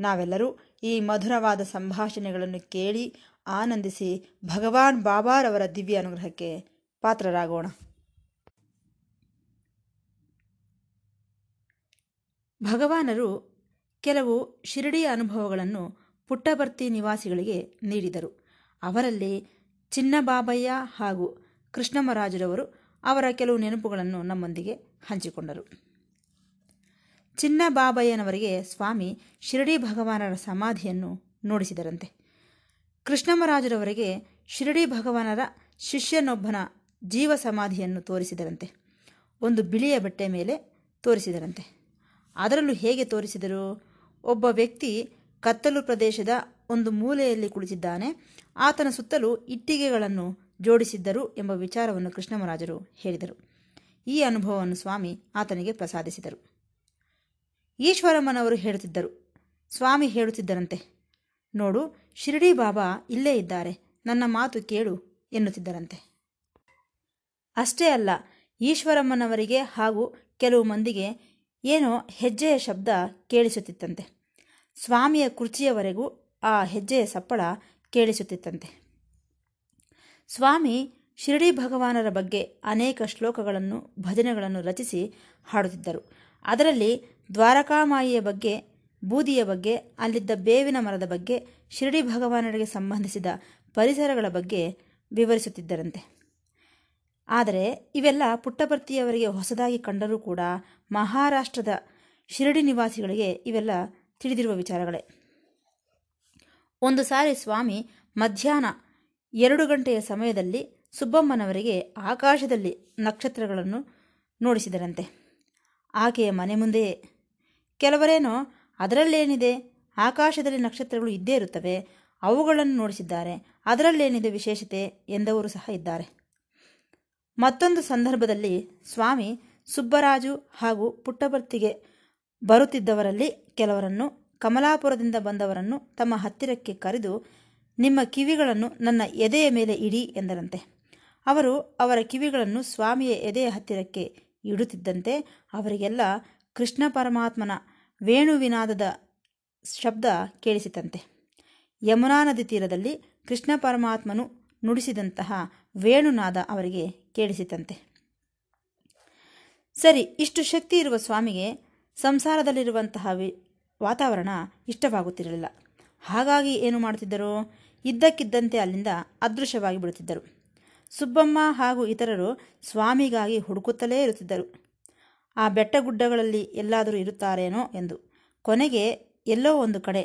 ನಾವೆಲ್ಲರೂ ಈ ಮಧುರವಾದ ಸಂಭಾಷಣೆಗಳನ್ನು ಕೇಳಿ ಆನಂದಿಸಿ ಭಗವಾನ್ ಬಾಬಾರವರ ದಿವ್ಯ ಅನುಗ್ರಹಕ್ಕೆ ಪಾತ್ರರಾಗೋಣ. ಭಗವಾನರು ಕೆಲವು ಶಿರಡಿಯ ಅನುಭವಗಳನ್ನು ಪುಟ್ಟಬರ್ತಿ ನಿವಾಸಿಗಳಿಗೆ ನೀಡಿದರು. ಅವರಲ್ಲಿ ಚಿನ್ನಬಾಬಯ್ಯ ಹಾಗೂ ಕೃಷ್ಣಮರಾಜರವರು ಅವರ ಕೆಲವು ನೆನಪುಗಳನ್ನು ನಮ್ಮೊಂದಿಗೆ ಹಂಚಿಕೊಂಡರು. ಚಿನ್ನಬಾಬಯ್ಯನವರಿಗೆ ಸ್ವಾಮಿ ಶಿರಡಿ ಭಗವಾನರ ಸಮಾಧಿಯನ್ನು ನೋಡಿಸಿದರಂತೆ. ಕೃಷ್ಣಮರಾಜರವರಿಗೆ ಶಿರಡಿ ಭಗವಾನರ ಶಿಷ್ಯನೊಬ್ಬನ ಜೀವ ಸಮಾಧಿಯನ್ನು ತೋರಿಸಿದರಂತೆ. ಒಂದು ಬಿಳಿಯ ಬಟ್ಟೆ ಮೇಲೆ ತೋರಿಸಿದರಂತೆ. ಅದರಲ್ಲೂ ಹೇಗೆ ತೋರಿಸಿದರು? ಒಬ್ಬ ವ್ಯಕ್ತಿ ಕತ್ತಲು ಪ್ರದೇಶದ ಒಂದು ಮೂಲೆಯಲ್ಲಿ ಕುಳಿತಿದ್ದಾನೆ. ಆತನ ಸುತ್ತಲೂ ಇಟ್ಟಿಗೆಗಳನ್ನು ಜೋಡಿಸಿದ್ದರು ಎಂಬ ವಿಚಾರವನ್ನು ಕೃಷ್ಣಮರಾಜರು ಹೇಳಿದರು. ಈ ಅನುಭವವನ್ನು ಸ್ವಾಮಿ ಆತನಿಗೆ ಪ್ರಸಾದಿಸಿದರು. ಈಶ್ವರಮ್ಮನವರು ಹೇಳುತ್ತಿದ್ದರು. ಸ್ವಾಮಿ ಹೇಳುತ್ತಿದ್ದರಂತೆ. ನೋಡು, ಶಿರಡಿ ಬಾಬಾ ಇಲ್ಲೇ ಇದ್ದಾರೆ. ನನ್ನ ಮಾತು ಕೇಳು ಎನ್ನುತ್ತಿದ್ದರಂತೆ. ಅಷ್ಟೇ ಅಲ್ಲ, ಈಶ್ವರಮ್ಮನವರಿಗೆ ಹಾಗೂ ಕೆಲವು ಮಂದಿಗೆ ಏನೋ ಹೆಜ್ಜೆಯ ಶಬ್ದ ಕೇಳಿಸುತ್ತಿತ್ತಂತೆ. ಸ್ವಾಮಿಯ ಕುರ್ಚಿಯವರೆಗೂ ಆ ಹೆಜ್ಜೆಯ ಸಪ್ಪಳ ಕೇಳಿಸುತ್ತಿತ್ತಂತೆ. ಸ್ವಾಮಿ ಶಿರಡಿ ಭಗವಾನರ ಬಗ್ಗೆ ಅನೇಕ ಶ್ಲೋಕಗಳನ್ನು, ಭಜನೆಗಳನ್ನು ರಚಿಸಿ ಹಾಡುತ್ತಿದ್ದರು. ಅದರಲ್ಲಿ ದ್ವಾರಕಾಮಾಯಿಯ ಬಗ್ಗೆ, ಬೂದಿಯ ಬಗ್ಗೆ, ಅಲ್ಲಿದ್ದ ಬೇವಿನ ಮರದ ಬಗ್ಗೆ, ಶಿರಡಿ ಭಗವಾನರಿಗೆ ಸಂಬಂಧಿಸಿದ ಪರಿಸರಗಳ ಬಗ್ಗೆ ವಿವರಿಸುತ್ತಿದ್ದರಂತೆ. ಆದರೆ ಇವೆಲ್ಲ ಪುಟ್ಟಪರ್ತಿಯವರಿಗೆ ಹೊಸದಾಗಿ ಕಂಡರೂ ಕೂಡ ಮಹಾರಾಷ್ಟ್ರದ ಶಿರಡಿ ನಿವಾಸಿಗಳಿಗೆ ಇವೆಲ್ಲ ತಿಳಿದಿರುವ ವಿಚಾರಗಳೇ. ಒಂದು ಸಾರಿ ಸ್ವಾಮಿ ಮಧ್ಯಾಹ್ನ ಎರಡು ಗಂಟೆಯ ಸಮಯದಲ್ಲಿ ಸುಬ್ಬಮ್ಮನವರಿಗೆ ಆಕಾಶದಲ್ಲಿ ನಕ್ಷತ್ರಗಳನ್ನು ನೋಡಿಸಿದರಂತೆ. ಆಕೆಯ ಮನೆ ಮುಂದೆಯೇ ಕೆಲವರೇನೋ ಅದರಲ್ಲೇನಿದೆ? ಆಕಾಶದಲ್ಲಿ ನಕ್ಷತ್ರಗಳು ಇದ್ದೇ ಇರುತ್ತವೆ, ಅವುಗಳನ್ನು ನೋಡಿಸಿದ್ದಾರೆ, ಅದರಲ್ಲೇನಿದೆ ವಿಶೇಷತೆ ಎಂದವರು ಸಹ ಇದ್ದಾರೆ. ಮತ್ತೊಂದು ಸಂದರ್ಭದಲ್ಲಿ ಸ್ವಾಮಿ ಸುಬ್ಬರಾಜು ಹಾಗೂ ಪುಟ್ಟಭರ್ತಿಗೆ ಬರುತ್ತಿದ್ದವರಲ್ಲಿ ಕೆಲವರನ್ನು, ಕಮಲಾಪುರದಿಂದ ಬಂದವರನ್ನು ತಮ್ಮ ಹತ್ತಿರಕ್ಕೆ ಕರೆದು, ನಿಮ್ಮ ಕಿವಿಗಳನ್ನು ನನ್ನ ಎದೆಯ ಮೇಲೆ ಇಡಿ ಎಂದರಂತೆ. ಅವರು ಅವರ ಕಿವಿಗಳನ್ನು ಸ್ವಾಮಿಯ ಎದೆಯ ಹತ್ತಿರಕ್ಕೆ ಇಡುತ್ತಿದ್ದಂತೆ ಅವರಿಗೆಲ್ಲ ಕೃಷ್ಣ ಪರಮಾತ್ಮನ ವೇಣುವಿನಾದದ ಶಬ್ದ ಕೇಳಿಸಿತಂತೆ. ಯಮುನಾ ನದಿ ತೀರದಲ್ಲಿ ಕೃಷ್ಣ ಪರಮಾತ್ಮನು ನುಡಿಸಿದಂತಹ ವೇಣುನಾದ ಅವರಿಗೆ ಕೇಳಿಸಿತಂತೆ. ಸರಿ, ಇಷ್ಟು ಶಕ್ತಿ ಇರುವ ಸ್ವಾಮಿಗೆ ಸಂಸಾರದಲ್ಲಿರುವಂತಹ ವಿ, ವಾತಾವರಣ ಇಷ್ಟವಾಗುತ್ತಿರಲಿಲ್ಲ. ಹಾಗಾಗಿ ಏನು ಮಾಡುತ್ತಿದ್ದರು? ಇದ್ದಕ್ಕಿದ್ದಂತೆ ಅಲ್ಲಿಂದ ಅದೃಶ್ಯವಾಗಿ ಬಿಡುತ್ತಿದ್ದರು. ಸುಬ್ಬಮ್ಮ ಹಾಗೂ ಇತರರು ಸ್ವಾಮಿಗಾಗಿ ಹುಡುಕುತ್ತಲೇ ಇರುತ್ತಿದ್ದರು. ಆ ಬೆಟ್ಟ ಗುಡ್ಡಗಳಲ್ಲಿ ಎಲ್ಲಾದರೂ ಇರುತ್ತಾರೇನೋ ಎಂದು. ಕೊನೆಗೆ ಎಲ್ಲೋ ಒಂದು ಕಡೆ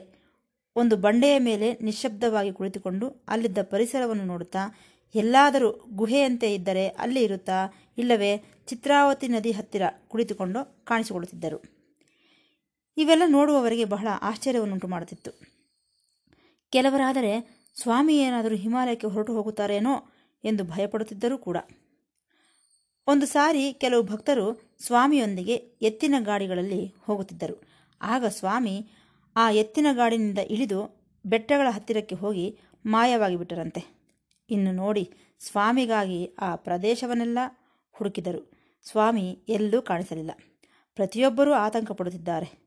ಒಂದು ಬಂಡೆಯ ಮೇಲೆ ನಿಶ್ಶಬ್ದವಾಗಿ ಕುಳಿತುಕೊಂಡು ಅಲ್ಲಿದ್ದ ಪರಿಸರವನ್ನು ನೋಡುತ್ತಾ, ಎಲ್ಲಾದರೂ ಗುಹೆಯಂತೆ ಇದ್ದರೆ ಅಲ್ಲಿ ಇರುತ್ತಾ, ಇಲ್ಲವೇ ಚಿತ್ರಾವತಿ ನದಿ ಹತ್ತಿರ ಕುಳಿತುಕೊಂಡು ಕಾಣಿಸಿಕೊಳ್ಳುತ್ತಿದ್ದರು. ಇವೆಲ್ಲ ನೋಡುವವರಿಗೆ ಬಹಳ ಆಶ್ಚರ್ಯವನ್ನುಂಟು ಮಾಡುತ್ತಿತ್ತು. ಕೆಲವರಾದರೆ, ಸ್ವಾಮಿ ಏನಾದರೂ ಹಿಮಾಲಯಕ್ಕೆ ಹೊರಟು ಹೋಗುತ್ತಾರೇನೋ ಎಂದು ಭಯಪಡುತ್ತಿದ್ದರೂ ಕೂಡ. ಒಂದು ಸಾರಿ ಕೆಲವು ಭಕ್ತರು ಸ್ವಾಮಿಯೊಂದಿಗೆ ಎತ್ತಿನ ಗಾಡಿಗಳಲ್ಲಿ ಹೋಗುತ್ತಿದ್ದರು. ಆಗ ಸ್ವಾಮಿ ಆ ಎತ್ತಿನ ಗಾಡಿನಿಂದ ಇಳಿದು ಬೆಟ್ಟಗಳ ಹತ್ತಿರಕ್ಕೆ ಹೋಗಿ ಮಾಯವಾಗಿ ಬಿಟ್ಟರಂತೆ. ಇನ್ನು ನೋಡಿ, ಸ್ವಾಮಿಗಾಗಿ ಆ ಪ್ರದೇಶವನ್ನೆಲ್ಲ ಹುಡುಕಿದರು. ಸ್ವಾಮಿ ಎಲ್ಲೂ ಕಾಣಿಸಲಿಲ್ಲ. ಪ್ರತಿಯೊಬ್ಬರೂ ಆತಂಕ ಪಡುತ್ತಿದ್ದಾರೆ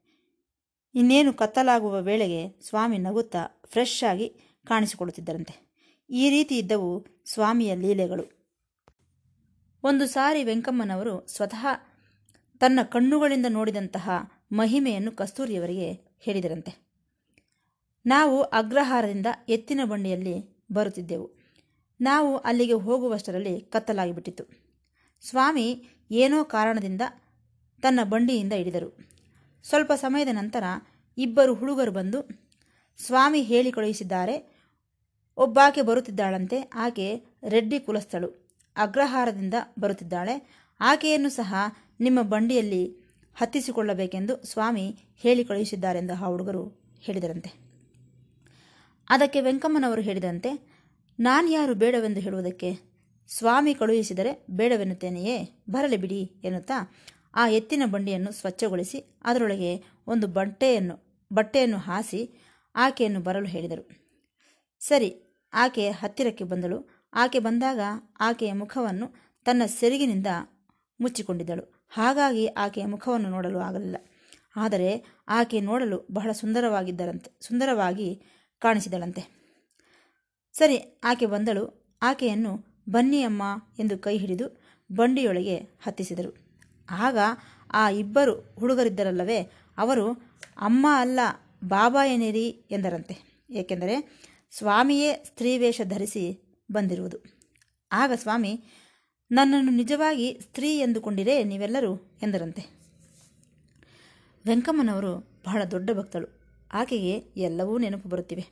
ಇನ್ನೇನು ಕತ್ತಲಾಗುವ ವೇಳೆಗೆ ಸ್ವಾಮಿ ನಗುತ್ತಾ ಫ್ರೆಶ್ ಆಗಿ ಕಾಣಿಸಿಕೊಳ್ಳುತ್ತಿದ್ದರಂತೆ. ಈ ರೀತಿ ಇದ್ದವು ಸ್ವಾಮಿಯ ಲೀಲೆಗಳು. ಒಂದು ಸಾರಿ ವೆಂಕಮ್ಮನವರು ಸ್ವತಃ ತನ್ನ ಕಣ್ಣುಗಳಿಂದ ನೋಡಿದಂತಹ ಮಹಿಮೆಯನ್ನು ಕಸ್ತೂರಿಯವರಿಗೆ ಹೇಳಿದರಂತೆ. ನಾವು ಅಗ್ರಹಾರದಿಂದ ಎತ್ತಿನ ಬಂಡಿಯಲ್ಲಿ ಬರುತ್ತಿದ್ದೆವು. ನಾವು ಅಲ್ಲಿಗೆ ಹೋಗುವಷ್ಟರಲ್ಲಿ ಕತ್ತಲಾಗಿಬಿಟ್ಟಿತು ಸ್ವಾಮಿ ಏನೋ ಕಾರಣದಿಂದ ತನ್ನ ಬಂಡಿಯಿಂದ ಇಳಿದರು. ಸ್ವಲ್ಪ ಸಮಯದ ನಂತರ ಇಬ್ಬರು ಹುಡುಗರು ಬಂದು, ಸ್ವಾಮಿ ಹೇಳಿ ಕಳುಹಿಸಿದ್ದಾರೆ ಒಬ್ಬಾಕೆ ಬರುತ್ತಿದ್ದಾಳಂತೆ, ಆಕೆ ರೆಡ್ಡಿ ಕುಲಸ್ಥಳು. ಅಗ್ರಹಾರದಿಂದ ಬರುತ್ತಿದ್ದಾಳೆ. ಆಕೆಯನ್ನು ಸಹ ನಿಮ್ಮ ಬಂಡಿಯಲ್ಲಿ ಹತ್ತಿಸಿಕೊಳ್ಳಬೇಕೆಂದು ಸ್ವಾಮಿ ಹೇಳಿ ಕಳುಹಿಸಿದ್ದಾರೆಂದು ಆ ಹುಡುಗರು ಹೇಳಿದರಂತೆ. ಅದಕ್ಕೆ ವೆಂಕಮ್ಮನವರು ಹೇಳಿದಂತೆ, ನಾನು ಯಾರು ಬೇಡವೆಂದು ಹೇಳುವುದಕ್ಕೆ? ಸ್ವಾಮಿ ಕಳುಹಿಸಿದರೆ ಬೇಡವೆನ್ನುತ್ತೇನೆಯೇ? ಬರಲಿ ಬಿಡಿ ಎನ್ನುತ್ತಾ ಆ ಎತ್ತಿನ ಬಂಡಿಯನ್ನು ಸ್ವಚ್ಛಗೊಳಿಸಿ ಅದರೊಳಗೆ ಒಂದು ಬಟ್ಟೆಯನ್ನು ಬಟ್ಟೆಯನ್ನು ಹಾಸಿ ಆಕೆಯನ್ನು ಬರಲು ಹೇಳಿದರು. ಸರಿ, ಆಕೆ ಹತ್ತಿರಕ್ಕೆ ಬಂದಳು. ಆಕೆ ಬಂದಾಗ ಆಕೆಯ ಮುಖವನ್ನು ತನ್ನ ಸೆರಗಿನಿಂದ ಮುಚ್ಚಿಕೊಂಡಿದ್ದಳು. ಹಾಗಾಗಿ ಆಕೆಯ ಮುಖವನ್ನು ನೋಡಲು ಆಗಲಿಲ್ಲ. ಆದರೆ ಆಕೆ ನೋಡಲು ಬಹಳ ಸುಂದರವಾಗಿದ್ದರಂತೆ, ಸುಂದರವಾಗಿ ಕಾಣಿಸಿದಳಂತೆ. ಸರಿ, ಆಕೆ ಬಂದಳು. ಆಕೆಯನ್ನು ಬನ್ನಿ ಅಮ್ಮ ಎಂದು ಕೈ ಹಿಡಿದು ಬಂಡಿಯೊಳಗೆ ಹತ್ತಿಸಿದರು. ಆಗ ಆ ಇಬ್ಬರು ಹುಡುಗರಿದ್ದರಲ್ಲವೇ, ಅವರು, ಅಮ್ಮ ಅಲ್ಲ, ಬಾಬಾ ಏನೇರಿ ಎಂದರಂತೆ. ಏಕೆಂದರೆ ಸ್ವಾಮಿಯೇ ಸ್ತ್ರೀವೇಷ ಧರಿಸಿ ಬಂದಿರುವುದು. ಆಗ ಸ್ವಾಮಿ, ನನ್ನನ್ನು ನಿಜವಾಗಿ ಸ್ತ್ರೀ ಎಂದುಕೊಂಡಿರೇ ನೀವೆಲ್ಲರೂ ಎಂದರಂತೆ. ವೆಂಕಮ್ಮನವರು ಬಹಳ ದೊಡ್ಡ ಭಕ್ತಳು. ಆಕೆಗೆ ಎಲ್ಲವೂ ನೆನಪು ಬರುತ್ತಿವೆ.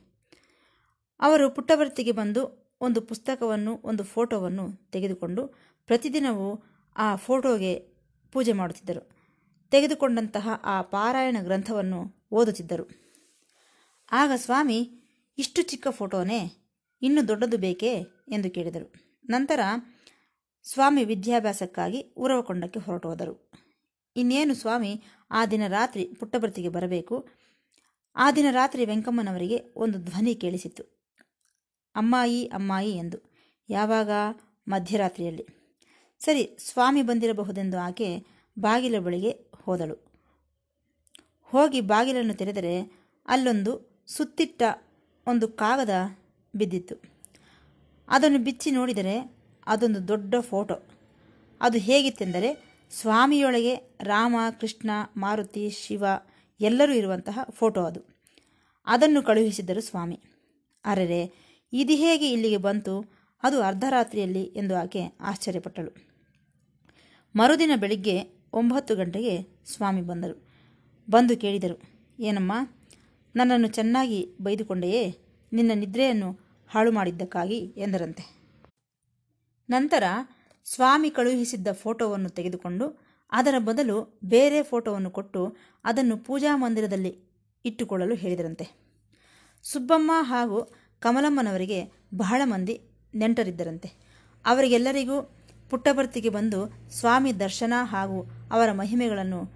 ಅವರು ಪುಟ್ಟಭರ್ತಿಗೆ ಬಂದು ಒಂದು ಪುಸ್ತಕವನ್ನು, ಒಂದು ಫೋಟೋವನ್ನು ತೆಗೆದುಕೊಂಡು ಪ್ರತಿದಿನವೂ ಆ ಫೋಟೋಗೆ ಪೂಜೆ ಮಾಡುತ್ತಿದ್ದರು. ತೆಗೆದುಕೊಂಡಂತಹ ಆ ಪಾರಾಯಣ ಗ್ರಂಥವನ್ನು ಓದುತ್ತಿದ್ದರು. ಆಗ ಸ್ವಾಮಿ, ಇಷ್ಟು ಚಿಕ್ಕ ಫೋಟೋನೇ ಇನ್ನೂ ದೊಡ್ಡದು ಬೇಕೇ? ಎಂದು ಕೇಳಿದರು. ನಂತರ ಸ್ವಾಮಿ ವಿದ್ಯಾಭ್ಯಾಸಕ್ಕಾಗಿ ಉರವಕೊಂಡಕ್ಕೆ ಹೊರಟು ಹೋದರು ಇನ್ನೇನು ಸ್ವಾಮಿ, ಆ ದಿನ ರಾತ್ರಿ ಪುಟ್ಟಭರ್ತಿಗೆ ಬರಬೇಕು. ಆ ದಿನ ರಾತ್ರಿ ವೆಂಕಮ್ಮನವರಿಗೆ ಒಂದು ಧ್ವನಿ ಕೇಳಿಸಿತು ಅಮ್ಮಾಯಿ ಅಮ್ಮಾಯಿ ಎಂದು. ಯಾವಾಗ? ಮಧ್ಯರಾತ್ರಿಯಲ್ಲಿ. ಸರಿ, ಸ್ವಾಮಿ ಬಂದಿರಬಹುದೆಂದು ಆಕೆ ಬಾಗಿಲ ಬಳಿಗೆ ಹೋದಳು. ಹೋಗಿ ಬಾಗಿಲನ್ನು ತೆರೆದರೆ ಅಲ್ಲೊಂದು ಸುತ್ತಿಟ್ಟ ಒಂದು ಕಾಗದ ಬಿದ್ದಿತ್ತು. ಅದನ್ನು ಬಿಚ್ಚಿ ನೋಡಿದರೆ ಅದೊಂದು ದೊಡ್ಡ ಫೋಟೋ. ಅದು ಹೇಗಿತ್ತೆಂದರೆ ಸ್ವಾಮಿಯೊಳಗೆ ರಾಮ, ಕೃಷ್ಣ, ಮಾರುತಿ, ಶಿವ ಎಲ್ಲರೂ ಇರುವಂತಹ ಫೋಟೋ ಅದು. ಅದನ್ನು ಕಳುಹಿಸಿದ್ದರು ಸ್ವಾಮಿ. ಅರೆರೆ, ಇದು ಹೇಗೆ ಇಲ್ಲಿಗೆ ಬಂತು? ಅದು ಅರ್ಧರಾತ್ರಿಯಲ್ಲಿ ಎಂದು ಆಕೆ ಆಶ್ಚರ್ಯಪಟ್ಟಳು. ಮರುದಿನ ಬೆಳಿಗ್ಗೆ ಒಂಬತ್ತು ಗಂಟೆಗೆ ಸ್ವಾಮಿ ಬಂದರು. ಬಂದು ಕೇಳಿದರು, ಏನಮ್ಮ, ನನ್ನನ್ನು ಚೆನ್ನಾಗಿ ಬೈದುಕೊಂಡೆಯೇ? ನಿನ್ನ ನಿದ್ರೆಯನ್ನು ಹಾಳು ಮಾಡಿದ್ದಕ್ಕಾಗಿ ಎಂದರಂತೆ. ನಂತರ ಸ್ವಾಮಿ ಕಳುಹಿಸಿದ್ದ ಫೋಟೋವನ್ನು ತೆಗೆದುಕೊಂಡು ಅದರ ಬದಲು ಬೇರೆ ಫೋಟೋವನ್ನು ಕೊಟ್ಟು ಅದನ್ನು ಪೂಜಾ ಮಂದಿರದಲ್ಲಿ ಇಟ್ಟುಕೊಳ್ಳಲು ಹೇಳಿದರಂತೆ. ಸುಬ್ಬಮ್ಮ ಹಾಗೂ ಕಮಲಮ್ಮನವರಿಗೆ ಬಹಳ ಮಂದಿ ನೆಂಟರಿದ್ದರಂತೆ. ಅವರಿಗೆಲ್ಲರಿಗೂ ಪುಟ್ಟಭರ್ತಿಗೆ ಬಂದು ಸ್ವಾಮಿ ದರ್ಶನ ಹಾಗೂ ಅವರ ಮಹಿಮೆಗಳನ್ನು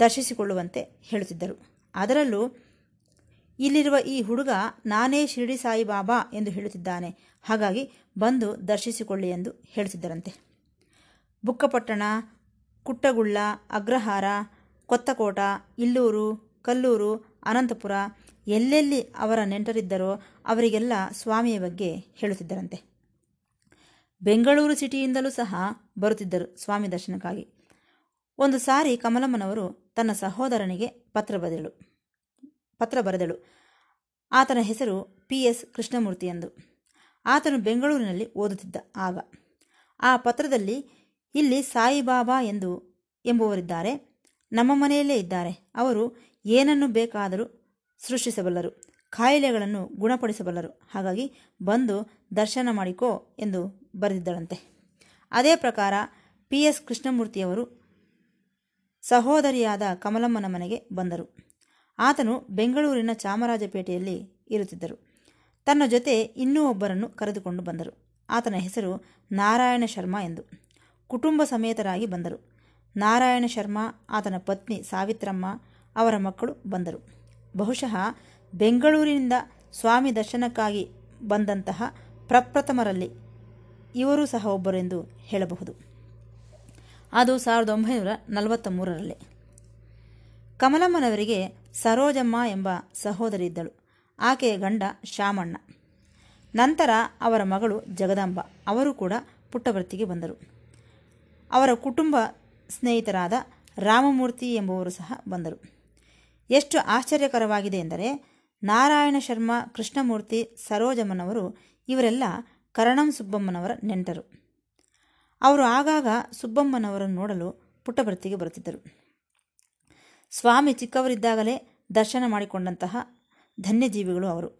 ದರ್ಶಿಸಿಕೊಳ್ಳುವಂತೆ ಹೇಳುತ್ತಿದ್ದರು. ಅದರಲ್ಲೂ ಇಲ್ಲಿರುವ ಈ ಹುಡುಗ ನಾನೇ ಶಿರಡಿ ಸಾಯಿಬಾಬಾ ಎಂದು ಹೇಳುತ್ತಿದ್ದಾನೆ. ಹಾಗಾಗಿ ಬಂದು ದರ್ಶಿಸಿಕೊಳ್ಳಿ ಎಂದು ಹೇಳುತ್ತಿದ್ದರಂತೆ. ಬುಕ್ಕಪಟ್ಟಣ, ಕುಟ್ಟಗುಳ್ಳ, ಅಗ್ರಹಾರ, ಕೊತ್ತಕೋಟ, ಇಲ್ಲೂರು, ಕಲ್ಲೂರು, ಅನಂತಪುರ ಎಲ್ಲೆಲ್ಲಿ ಅವರ ನೆಂಟರಿದ್ದರೋ ಅವರಿಗೆಲ್ಲ ಸ್ವಾಮಿಯ ಬಗ್ಗೆ ಹೇಳುತ್ತಿದ್ದರಂತೆ. ಬೆಂಗಳೂರು ಸಿಟಿಯಿಂದಲೂ ಸಹ ಬರುತ್ತಿದ್ದರು ಸ್ವಾಮಿ ದರ್ಶನಕ್ಕಾಗಿ. ಒಂದು ಸಾರಿ ಕಮಲಮ್ಮನವರು ತನ್ನ ಸಹೋದರನಿಗೆ ಪತ್ರ ಬರೆದಳು. ಪತ್ರ ಬರೆದಳು. ಆತನ ಹೆಸರು ಪಿ ಎಸ್ ಕೃಷ್ಣಮೂರ್ತಿ ಎಂದು. ಆತನು ಬೆಂಗಳೂರಿನಲ್ಲಿ ಓದುತ್ತಿದ್ದ ಆಗ. ಆ ಪತ್ರದಲ್ಲಿ ಇಲ್ಲಿ ಸಾಯಿಬಾಬಾ ಎಂದು ಎಂಬುವರಿದ್ದಾರೆ. ನಮ್ಮ ಮನೆಯಲ್ಲೇ ಇದ್ದಾರೆ. ಅವರು ಏನನ್ನು ಬೇಕಾದರೂ ಸೃಷ್ಟಿಸಬಲ್ಲರು. ಕಾಯಿಲೆಗಳನ್ನು ಗುಣಪಡಿಸಬಲ್ಲರು. ಹಾಗಾಗಿ ಬಂದು ದರ್ಶನ ಮಾಡಿಕೋ ಎಂದು ಬರೆದಿದ್ದಳಂತೆ. ಅದೇ ಪ್ರಕಾರ ಪಿ ಎಸ್ ಕೃಷ್ಣಮೂರ್ತಿಯವರು ಸಹೋದರಿಯಾದ ಕಮಲಮ್ಮನ ಮನೆಗೆ ಬಂದರು. ಆತನು ಬೆಂಗಳೂರಿನ ಚಾಮರಾಜಪೇಟೆಯಲ್ಲಿ ಇರುತ್ತಿದ್ದರು. ತನ್ನ ಜೊತೆ ಇನ್ನೂ ಒಬ್ಬರನ್ನು ಕರೆದುಕೊಂಡು ಬಂದರು. ಆತನ ಹೆಸರು ನಾರಾಯಣ ಶರ್ಮಾ ಎಂದು. ಕುಟುಂಬ ಸಮೇತರಾಗಿ ಬಂದರು. ನಾರಾಯಣ ಶರ್ಮಾ, ಆತನ ಪತ್ನಿ ಸಾವಿತ್ರಮ್ಮ, ಅವರ ಮಕ್ಕಳು ಬಂದರು. ಬಹುಶಃ ಬೆಂಗಳೂರಿನಿಂದ ಸ್ವಾಮಿ ದರ್ಶನಕ್ಕಾಗಿ ಬಂದಂತಹ ಪ್ರಪ್ರಥಮರಲ್ಲಿ ಇವರೂ ಸಹ ಒಬ್ಬರು ಎಂದು ಹೇಳಬಹುದು. ಅದು ಸಾವಿರದ ಒಂಬೈನೂರ ನಲವತ್ತ ಮೂರರಲ್ಲಿ. ಕಮಲಮ್ಮನವರಿಗೆ ಸರೋಜಮ್ಮ ಎಂಬ ಸಹೋದರಿದ್ದಳು. ಆಕೆಯ ಗಂಡ ಶಾಮಣ್ಣ ನಂತರ ಅವರ ಮಗಳು ಜಗದಾಂಬ. ಅವರು ಕೂಡ ಪುಟ್ಟಭರ್ತಿಗೆ ಬಂದರು. ಅವರ ಕುಟುಂಬ ಸ್ನೇಹಿತರಾದ ರಾಮಮೂರ್ತಿ ಎಂಬುವರು ಸಹ ಬಂದರು. ಎಷ್ಟು ಆಶ್ಚರ್ಯಕರವಾಗಿದೆ ಎಂದರೆ, ನಾರಾಯಣ ಶರ್ಮ, ಕೃಷ್ಣಮೂರ್ತಿ, ಸರೋಜಮ್ಮನವರು ಇವರೆಲ್ಲ ಕರಣಂ ಸುಬ್ಬಮ್ಮನವರ ನೆಂಟರು. ಅವರು ಆಗಾಗ ಸುಬ್ಬಮ್ಮನವರನ್ನು ನೋಡಲು ಪುಟ್ಟಭರ್ತಿಗೆ ಬರುತ್ತಿದ್ದರು. ಸ್ವಾಮಿ ಚಿಕ್ಕವರಿದ್ದಾಗಲೇ ದರ್ಶನ ಮಾಡಿಕೊಂಡಂತಹ ಧನ್ಯಜೀವಿಗಳು ಅವರು.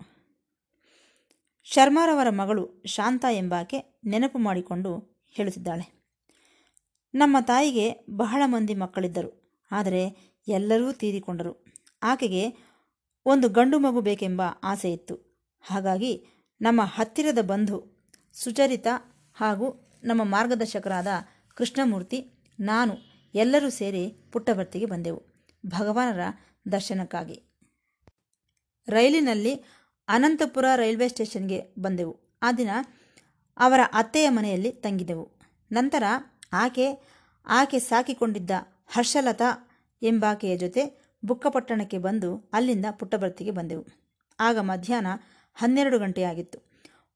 ಶರ್ಮಾರವರ ಮಗಳು ಶಾಂತ ಎಂಬಾಕೆ ನೆನಪು ಮಾಡಿಕೊಂಡು ಹೇಳುತ್ತಿದ್ದಾಳೆ. ನಮ್ಮ ತಾಯಿಗೆ ಬಹಳ ಮಂದಿ ಮಕ್ಕಳಿದ್ದರು. ಆದರೆ ಎಲ್ಲರೂ ತೀರಿಕೊಂಡರು. ಆಕೆಗೆ ಒಂದು ಗಂಡು ಮಗು ಬೇಕೆಂಬ ಆಸೆ ಇತ್ತು. ಹಾಗಾಗಿ ನಮ್ಮ ಹತ್ತಿರದ ಬಂಧು ಸುಚರಿತ ಹಾಗೂ ನಮ್ಮ ಮಾರ್ಗದರ್ಶಕರಾದ ಕೃಷ್ಣಮೂರ್ತಿ, ನಾನು ಎಲ್ಲರೂ ಸೇರಿ ಪುಟ್ಟಭರ್ತಿಗೆ ಬಂದೆವು. ಭಗವಾನರ ದರ್ಶನಕ್ಕಾಗಿ. ರೈಲಿನಲ್ಲಿ ಅನಂತಪುರ ರೈಲ್ವೆ ಸ್ಟೇಷನ್ಗೆ ಬಂದೆವು. ಆ ದಿನ ಅವರ ಅತ್ತೆಯ ಮನೆಯಲ್ಲಿ ತಂಗಿದೆವು. ನಂತರ ಆಕೆ ಆಕೆ ಸಾಕಿಕೊಂಡಿದ್ದ ಹರ್ಷಲತಾ ಎಂಬಾಕೆಯ ಜೊತೆ ಬುಕ್ಕಪಟ್ಟಣಕ್ಕೆ ಬಂದು ಅಲ್ಲಿಂದ ಪುಟ್ಟಭರ್ತಿಗೆ ಬಂದೆವು. ಆಗ ಮಧ್ಯಾಹ್ನ ಹನ್ನೆರಡು ಗಂಟೆಯಾಗಿತ್ತು.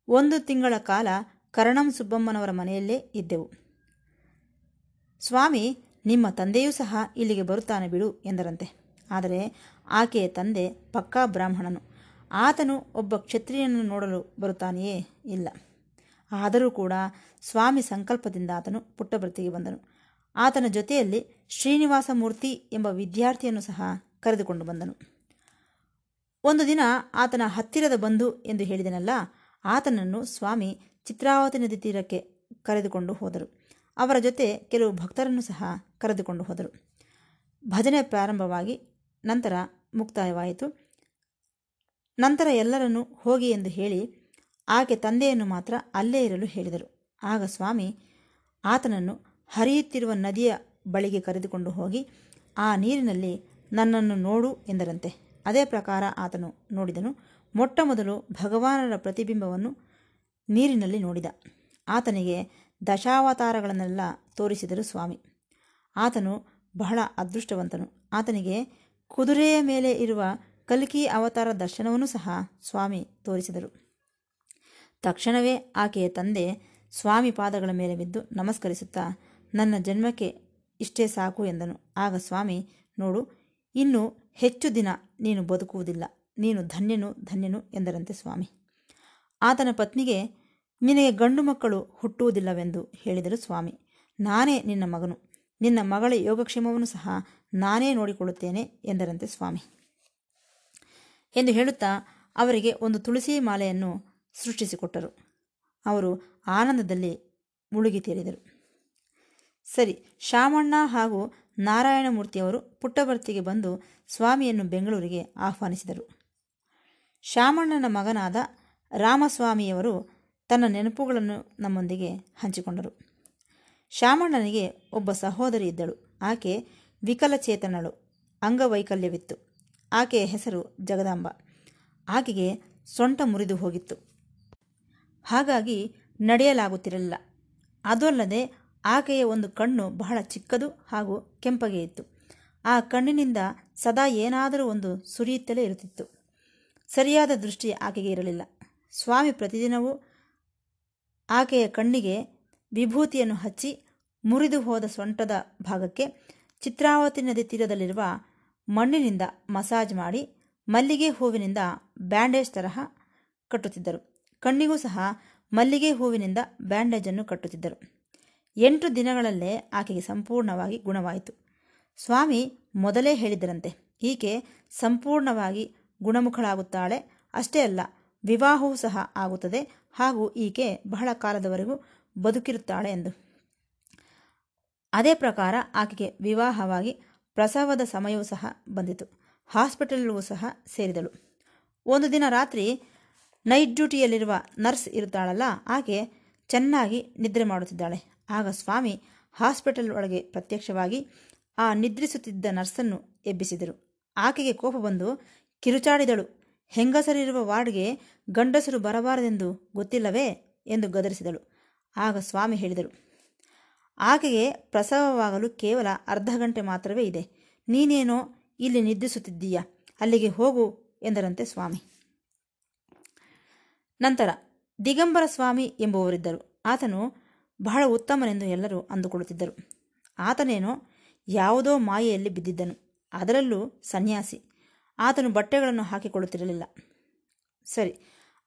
ಒಂದು ತಿಂಗಳ ಕಾಲ ಕರಣಂ ಸುಬ್ಬಮ್ಮನವರ ಮನೆಯಲ್ಲೇ ಇದ್ದೆವು. ಸ್ವಾಮಿ ನಿಮ್ಮ ತಂದೆಯೂ ಸಹ ಇಲ್ಲಿಗೆ ಬರುತ್ತಾನೆ ಬಿಡು ಎಂದರಂತೆ. ಆದರೆ ಆಕೆಯ ತಂದೆ ಪಕ್ಕಾ ಬ್ರಾಹ್ಮಣನು. ಆತನು ಒಬ್ಬ ಕ್ಷತ್ರಿಯನನ್ನು ನೋಡಲು ಬರುತ್ತಾನೆಯೇ ಇಲ್ಲ. ಆದರೂ ಕೂಡ ಸ್ವಾಮಿ ಸಂಕಲ್ಪದಿಂದ ಆತನು ಪುಟ್ಟಭರ್ತಿಗೆ ಬಂದನು. ಆತನ ಜೊತೆಯಲ್ಲಿ ಶ್ರೀನಿವಾಸ ಮೂರ್ತಿ ಎಂಬ ವಿದ್ಯಾರ್ಥಿಯನ್ನು ಸಹ ಕರೆದುಕೊಂಡು ಬಂದನು. ಒಂದು ದಿನ ಆತನ ಹತ್ತಿರದ ಬಂಧು ಎಂದು ಹೇಳಿದನಲ್ಲ, ಆತನನ್ನು ಸ್ವಾಮಿ ಚಿತ್ರಾವತಿ ನದಿ ತೀರಕ್ಕೆ ಕರೆದುಕೊಂಡು ಹೋದರು. ಅವರ ಜೊತೆ ಕೆಲವು ಭಕ್ತರನ್ನು ಸಹ ಕರೆದುಕೊಂಡು ಹೋದರು. ಭಜನೆ ಪ್ರಾರಂಭವಾಗಿ ನಂತರ ಮುಕ್ತಾಯವಾಯಿತು. ನಂತರ ಎಲ್ಲರನ್ನೂ ಹೋಗಿ ಎಂದು ಹೇಳಿ ಆಕೆ ತಂದೆಯನ್ನು ಮಾತ್ರ ಅಲ್ಲೇ ಇರಲು ಹೇಳಿದರು. ಆಗ ಸ್ವಾಮಿ ಆತನನ್ನು ಹರಿಯುತ್ತಿರುವ ನದಿಯ ಬಳಿಗೆ ಕರೆದುಕೊಂಡು ಹೋಗಿ, ಆ ನೀರಿನಲ್ಲಿ ನನ್ನನ್ನು ನೋಡು ಎಂದರಂತೆ. ಅದೇ ಪ್ರಕಾರ ಆತನು ನೋಡಿದನು. ಮೊಟ್ಟ ಮೊದಲು ಭಗವಾನರ ಪ್ರತಿಬಿಂಬವನ್ನು ನೀರಿನಲ್ಲಿ ನೋಡಿದ. ಆತನಿಗೆ ದಶಾವತಾರಗಳನ್ನೆಲ್ಲ ತೋರಿಸಿದರು ಸ್ವಾಮಿ. ಆತನು ಬಹಳ ಅದೃಷ್ಟವಂತನು. ಆತನಿಗೆ ಕುದುರೆಯ ಮೇಲೆ ಇರುವ ಕಲ್ಕಿ ಅವತಾರ ದರ್ಶನವನ್ನು ಸಹ ಸ್ವಾಮಿ ತೋರಿಸಿದರು. ತಕ್ಷಣವೇ ಆಕೆಯ ತಂದೆ ಸ್ವಾಮಿ ಪಾದಗಳ ಮೇಲೆ ಬಿದ್ದು ನಮಸ್ಕರಿಸುತ್ತಾ, ನನ್ನ ಜನ್ಮಕ್ಕೆ ಇಷ್ಟೇ ಸಾಕು ಎಂದನು. ಆಗ ಸ್ವಾಮಿ, ನೋಡು, ಇನ್ನು ಹೆಚ್ಚು ದಿನ ನೀನು ಬದುಕುವುದಿಲ್ಲ. ನೀನು ಧನ್ಯನು ಧನ್ಯನು ಎಂದರಂತೆ ಸ್ವಾಮಿ. ಆತನ ಪತ್ನಿಗೆ ನಿನಗೆ ಗಂಡು ಮಕ್ಕಳು ಹುಟ್ಟುವುದಿಲ್ಲವೆಂದು ಹೇಳಿದರು ಸ್ವಾಮಿ. ನಾನೇ ನಿನ್ನ ಮಗನು. ನಿನ್ನ ಮಗಳ ಯೋಗಕ್ಷೇಮವನ್ನು ಸಹ ನಾನೇ ನೋಡಿಕೊಳ್ಳುತ್ತೇನೆ ಎಂದರಂತೆ ಸ್ವಾಮಿ. ಎಂದು ಹೇಳುತ್ತಾ ಅವರಿಗೆ ಒಂದು ತುಳಸಿ ಮಾಲೆಯನ್ನು ಸೃಷ್ಟಿಸಿಕೊಟ್ಟರು. ಅವರು ಆನಂದದಲ್ಲಿ ಮುಳುಗಿ ತೇರಿದರು. ಸರಿ, ಶಾಮಣ್ಣ ಹಾಗೂ ನಾರಾಯಣಮೂರ್ತಿಯವರು ಪುಟ್ಟಭರ್ತಿಗೆ ಬಂದು ಸ್ವಾಮಿಯನ್ನು ಬೆಂಗಳೂರಿಗೆ ಆಹ್ವಾನಿಸಿದರು. ಶಾಮಣ್ಣನ ಮಗನಾದ ರಾಮಸ್ವಾಮಿಯವರು ತನ್ನ ನೆನಪುಗಳನ್ನು ನಮ್ಮೊಂದಿಗೆ ಹಂಚಿಕೊಂಡರು. ಶಾಮಣ್ಣನಿಗೆ ಒಬ್ಬ ಸಹೋದರಿ ಇದ್ದಳು. ಆಕೆ ವಿಕಲಚೇತನಳು, ಅಂಗವೈಕಲ್ಯವಿತ್ತು. ಆಕೆಯ ಹೆಸರು ಜಗದಾಂಬ. ಆಕೆಗೆ ಸೊಂಟ ಮುರಿದು ಹೋಗಿತ್ತು. ಹಾಗಾಗಿ ನಡೆಯಲಾಗುತ್ತಿರಲಿಲ್ಲ. ಅದಲ್ಲದೆ ಆಕೆಯ ಒಂದು ಕಣ್ಣು ಬಹಳ ಚಿಕ್ಕದು ಹಾಗೂ ಕೆಂಪಗೆ ಇತ್ತು. ಆ ಕಣ್ಣಿನಿಂದ ಸದಾ ಏನಾದರೂ ಒಂದು ಸುರಿಯುತ್ತಲೇ ಇರುತ್ತಿತ್ತು. ಸರಿಯಾದ ದೃಷ್ಟಿ ಆಕೆಗೆ ಇರಲಿಲ್ಲ. ಸ್ವಾಮಿ ಪ್ರತಿದಿನವೂ ಆಕೆಯ ಕಣ್ಣಿಗೆ ವಿಭೂತಿಯನ್ನು ಹಚ್ಚಿ ಮುರಿದು ಹೋದ ಸೊಂಟದ ಭಾಗಕ್ಕೆ ಚಿತ್ರಾವತಿ ನದಿ ತೀರದಲ್ಲಿರುವ ಮಣ್ಣಿನಿಂದ ಮಸಾಜ್ ಮಾಡಿ ಮಲ್ಲಿಗೆ ಹೂವಿನಿಂದ ಬ್ಯಾಂಡೇಜ್ ತರಹ ಕಟ್ಟುತ್ತಿದ್ದರು. ಕಣ್ಣಿಗೂ ಸಹ ಮಲ್ಲಿಗೆ ಹೂವಿನಿಂದ ಬ್ಯಾಂಡೇಜನ್ನು ಕಟ್ಟುತ್ತಿದ್ದರು. ಎಂಟು ದಿನಗಳಲ್ಲೇ ಆಕೆಗೆ ಸಂಪೂರ್ಣವಾಗಿ ಗುಣವಾಯಿತು. ಸ್ವಾಮಿ ಮೊದಲೇ ಹೇಳಿದ್ದರಂತೆ, ಈಕೆ ಸಂಪೂರ್ಣವಾಗಿ ಗುಣಮುಖಳಾಗುತ್ತಾಳೆ. ಅಷ್ಟೇ ಅಲ್ಲ ವಿವಾಹವೂ ಸಹ ಆಗುತ್ತದೆ ಹಾಗೂ ಈಕೆ ಬಹಳ ಕಾಲದವರೆಗೂ ಬದುಕಿರುತ್ತಾಳೆ ಎಂದು. ಅದೇ ಪ್ರಕಾರ ಆಕೆಗೆ ವಿವಾಹವಾಗಿ ಪ್ರಸವದ ಸಮಯವೂ ಸಹ ಬಂದಿತು. ಹಾಸ್ಪಿಟಲ್ಗೂ ಸಹ ಸೇರಿದಳು. ಒಂದು ದಿನ ರಾತ್ರಿ ನೈಟ್ ಡ್ಯೂಟಿಯಲ್ಲಿರುವ ನರ್ಸ್ ಇರುತ್ತಾಳಲ್ಲ, ಆಕೆ ಚೆನ್ನಾಗಿ ನಿದ್ರೆ ಮಾಡುತ್ತಿದ್ದಾಳೆ. ಆಗ ಸ್ವಾಮಿ ಹಾಸ್ಪಿಟಲ್ ಒಳಗೆ ಪ್ರತ್ಯಕ್ಷವಾಗಿ ಆ ನಿದ್ರಿಸುತ್ತಿದ್ದ ನರ್ಸನ್ನು ಎಬ್ಬಿಸಿದರು. ಆಕೆಗೆ ಕೋಪ ಬಂದು ಕಿರುಚಾಡಿದಳು. ಹೆಂಗಸರಿರುವ ವಾರ್ಡ್ಗೆ ಗಂಡಸರು ಬರಬಾರದೆಂದು ಗೊತ್ತಿಲ್ಲವೇ ಎಂದು ಗದರಿಸಿದಳು. ಆಗ ಸ್ವಾಮಿ ಹೇಳಿದರು, ಆಕೆಗೆ ಪ್ರಸವವಾಗಲು ಕೇವಲ ಅರ್ಧ ಗಂಟೆ ಮಾತ್ರವೇ ಇದೆ. ನೀನೇನೋ ಇಲ್ಲಿ ನಿದ್ರಿಸುತ್ತಿದ್ದೀಯ? ಅಲ್ಲಿಗೆ ಹೋಗು ಎಂದರಂತೆ ಸ್ವಾಮಿ. ನಂತರ ದಿಗಂಬರ ಸ್ವಾಮಿ ಎಂಬುವರಿದ್ದರು ಆತನು ಬಹಳ ಉತ್ತಮನೆಂದು ಎಲ್ಲರೂ ಅಂದುಕೊಳ್ಳುತ್ತಿದ್ದರು. ಆತನೇನೋ ಯಾವುದೋ ಮಾಯೆಯಲ್ಲಿ ಬಿದ್ದಿದ್ದನು. ಅದರಲ್ಲೂ ಸನ್ಯಾಸಿ. ಆತನು ಬಟ್ಟೆಗಳನ್ನು ಹಾಕಿಕೊಳ್ಳುತ್ತಿರಲಿಲ್ಲ. ಸರಿ,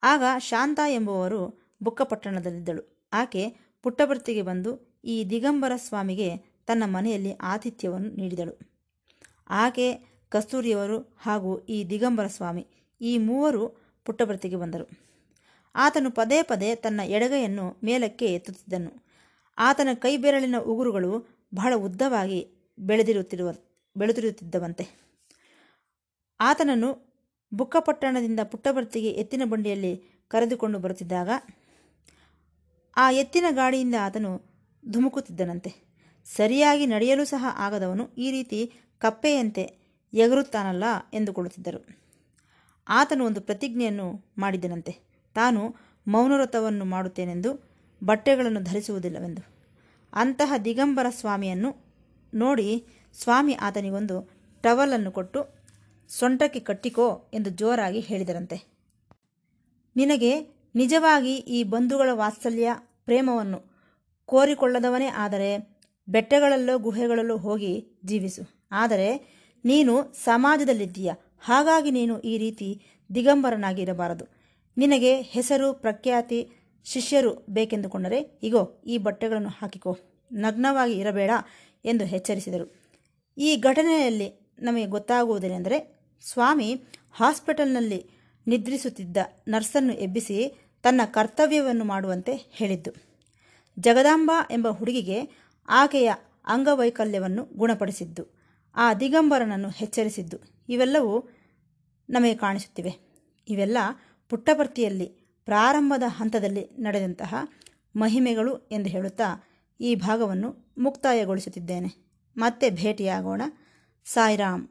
ಆಗ ಶಾಂತ ಎಂಬುವರು ಬುಕ್ಕಪಟ್ಟಣದಲ್ಲಿದ್ದಳು ಆಕೆ ಪುಟ್ಟಭರ್ತಿಗೆ ಬಂದು ಈ ದಿಗಂಬರ ಸ್ವಾಮಿಗೆ ತನ್ನ ಮನೆಯಲ್ಲಿ ಆತಿಥ್ಯವನ್ನು ನೀಡಿದಳು. ಆಕೆ ಕಸ್ತೂರಿಯವರು ಹಾಗೂ ಈ ದಿಗಂಬರ ಸ್ವಾಮಿ, ಈ ಮೂವರು ಪುಟ್ಟಭರ್ತಿಗೆ ಬಂದರು. ಆತನು ಪದೇ ಪದೇ ತನ್ನ ಎಡಗೈಯನ್ನು ಮೇಲಕ್ಕೆ ಎತ್ತುತ್ತಿದ್ದನು. ಆತನ ಕೈಬೆರಳಿನ ಉಗುರುಗಳು ಬಹಳ ಉದ್ದವಾಗಿ ಬೆಳೆದಿರುತ್ತಿರುವ, ಬೆಳೆದಿರುತ್ತಿದ್ದವಂತೆ. ಆತನನ್ನು ಬುಕ್ಕಪಟ್ಟಣದಿಂದ ಪುಟ್ಟಭರ್ತಿಗೆ ಎತ್ತಿನ ಬಂಡಿಯಲ್ಲಿ ಕರೆದುಕೊಂಡು ಬರುತ್ತಿದ್ದಾಗ ಆ ಎತ್ತಿನ ಗಾಡಿಯಿಂದ ಆತನು ಧುಮುಕುತ್ತಿದ್ದನಂತೆ. ಸರಿಯಾಗಿ ನಡೆಯಲು ಸಹ ಆಗದವನು ಈ ರೀತಿ ಕಪ್ಪೆಯಂತೆ ಎಗರುತ್ತಾನಲ್ಲ ಎಂದುಕೊಳ್ಳುತ್ತಿದ್ದರು. ಆತನು ಒಂದು ಪ್ರತಿಜ್ಞೆಯನ್ನು ಮಾಡಿದ್ದನಂತೆ ತಾನು ಮೌನವ್ರತವನ್ನು ಮಾಡುತ್ತೇನೆಂದು ಬಟ್ಟೆಗಳನ್ನು ಧರಿಸುವುದಿಲ್ಲವೆಂದು. ಅಂತಹ ದಿಗಂಬರ ಸ್ವಾಮಿಯನ್ನು ನೋಡಿ ಸ್ವಾಮಿ ಆತನಿಗೊಂದು ಟವಲನ್ನು ಕೊಟ್ಟು ಸೊಂಟಕ್ಕೆ ಕಟ್ಟಿಕೋ ಎಂದು ಜೋರಾಗಿ ಹೇಳಿದರಂತೆ. ನಿನಗೆ ನಿಜವಾಗಿ ಈ ಬಂಧುಗಳ ವಾತ್ಸಲ್ಯ, ಪ್ರೇಮವನ್ನು ಕೋರಿಕೊಳ್ಳದವನೇ ಆದರೆ ಬೆಟ್ಟಗಳಲ್ಲೋ ಗುಹೆಗಳಲ್ಲೋ ಹೋಗಿ ಜೀವಿಸು. ಆದರೆ ನೀನು ಸಮಾಜದಲ್ಲಿದ್ದೀಯ? ಹಾಗಾಗಿ ನೀನು ಈ ರೀತಿ ದಿಗಂಬರನಾಗಿರಬಾರದು. ನಿನಗೆ ಹೆಸರು, ಪ್ರಖ್ಯಾತಿ, ಶಿಷ್ಯರು ಬೇಕೆಂದುಕೊಂಡರೆ ಇಗೋ, ಈ ಬಟ್ಟೆಗಳನ್ನು ಹಾಕಿಕೋ. ನಗ್ನವಾಗಿ ಇರಬೇಡ ಎಂದು ಎಚ್ಚರಿಸಿದರು. ಈ ಘಟನೆಯಲ್ಲಿ ನಮಗೆ ಗೊತ್ತಾಗುವುದೇನೆಂದರೆ ಸ್ವಾಮಿ ಹಾಸ್ಪಿಟಲ್ನಲ್ಲಿ ನಿದ್ರಿಸುತ್ತಿದ್ದ ನರ್ಸನ್ನು ಎಬ್ಬಿಸಿ ತನ್ನ ಕರ್ತವ್ಯವನ್ನು ಮಾಡುವಂತೆ ಹೇಳಿದ್ದು. ಜಗದಾಂಬ ಎಂಬ ಹುಡುಗಿಗೆ ಆಕೆಯ ಅಂಗವೈಕಲ್ಯವನ್ನು ಗುಣಪಡಿಸಿದ್ದು. ಆ ದಿಗಂಬರನನ್ನು ಎಚ್ಚರಿಸಿದ್ದು. ಇವೆಲ್ಲವೂ ನಮಗೆ ಕಾಣಿಸುತ್ತಿವೆ. ಇವೆಲ್ಲ ಪುಟ್ಟಪರ್ತಿಯಲ್ಲಿ ಪ್ರಾರಂಭದ ಹಂತದಲ್ಲಿ ನಡೆದಂತಹ ಮಹಿಮೆಗಳು ಎಂದು ಹೇಳುತ್ತಾ ಈ ಭಾಗವನ್ನು ಮುಕ್ತಾಯಗೊಳಿಸುತ್ತಿದ್ದೇನೆ. ಮತ್ತೆ ಭೇಟಿಯಾಗೋಣ. ಸಾಯಿರಾಮ್.